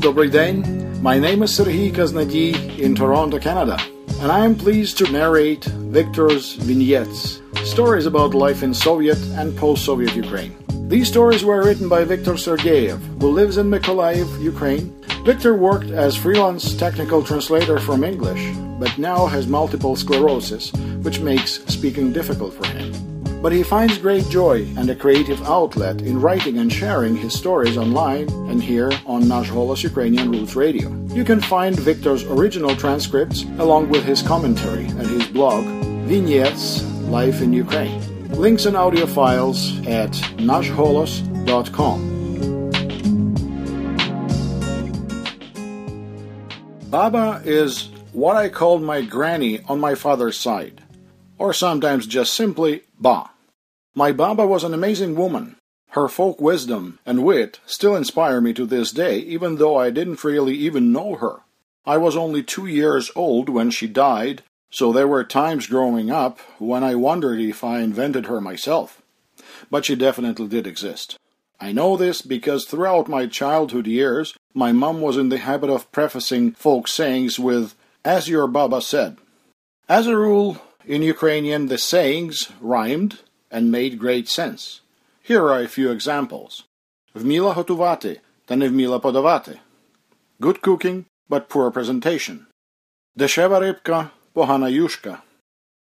добрий день. My name is Serhii Kaznadi in Toronto, Canada, and I am pleased to narrate Victor's vignettes, stories about life in Soviet and post-Soviet Ukraine. These stories were written by Viktor Sergeyev, who lives in Mykolaiv, Ukraine. Victor worked as freelance technical translator from English, but now has multiple sclerosis, which makes speaking difficult for him. But he finds great joy and a creative outlet in writing and sharing his stories online and here on Nash Ukrainian Roots Radio. You can find Victor's original transcripts along with his commentary at his blog, Vignettes Life in Ukraine. Links and audio files at nashholos.com. Baba is what I called my granny on my father's side, or sometimes just simply Ba. My Baba was an amazing woman. Her folk wisdom and wit still inspire me to this day, even though I didn't really even know her. I was only two years old when she died, so there were times growing up when I wondered if I invented her myself. But she definitely did exist. I know this because throughout my childhood years, my mum was in the habit of prefacing folk sayings with, as your Baba said. As a rule, in Ukrainian, the sayings rhymed and made great sense. Here are a few examples. Вміла готувати, та не вміла подавати. Good cooking, but poor presentation. Дешева рибка, погана юшка.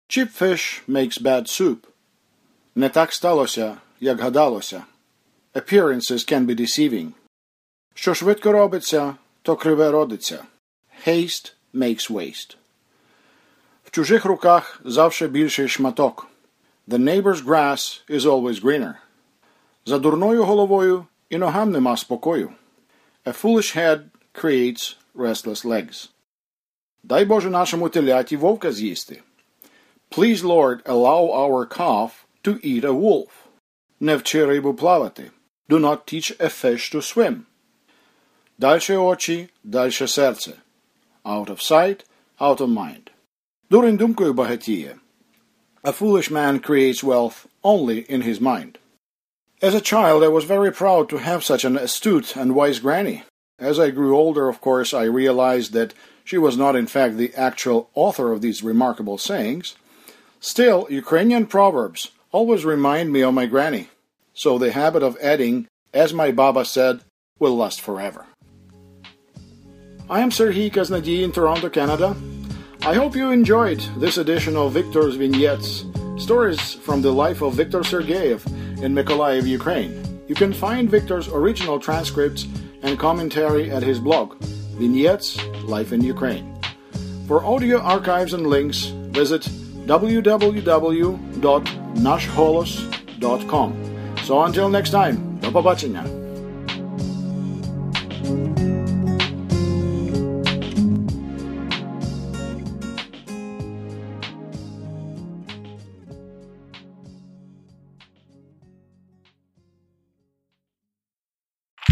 Cheap fish makes bad soup. Не так сталося, як гадалося. Appearances can be deceiving. Що швидко робиться, то криве родиться. Haste makes waste. В чужих руках завше більший шматок. The neighbor's grass is always greener. За дурною головою і ногам нема спокою. A foolish head creates restless legs. Дай Боже нашому теляті вовка з'їсти. Please, Lord, allow our calf to eat a wolf. Не вчи рибу плавати. Do not teach a fish to swim. Дальше очі, дальше серце. Out of sight, out of mind. Дурень думкою багатіє. A foolish man creates wealth only in his mind. As a child, I was very proud to have such an astute and wise granny. As I grew older, of course, I realized that she was not, in fact, the actual author of these remarkable sayings. Still, Ukrainian proverbs always remind me of my granny, so the habit of adding, as my Baba said, will last forever. I am Serhii Kaznadi in Toronto, Canada. I hope you enjoyed this edition of Victor's Vignettes, stories from the life of Viktor Sergeyev in Mykolaiv, Ukraine. You can find Victor's original transcripts and commentary at his blog, Vignettes Life in Ukraine. For audio archives and links, visit www.nashholos.com. So until next time, do побачення!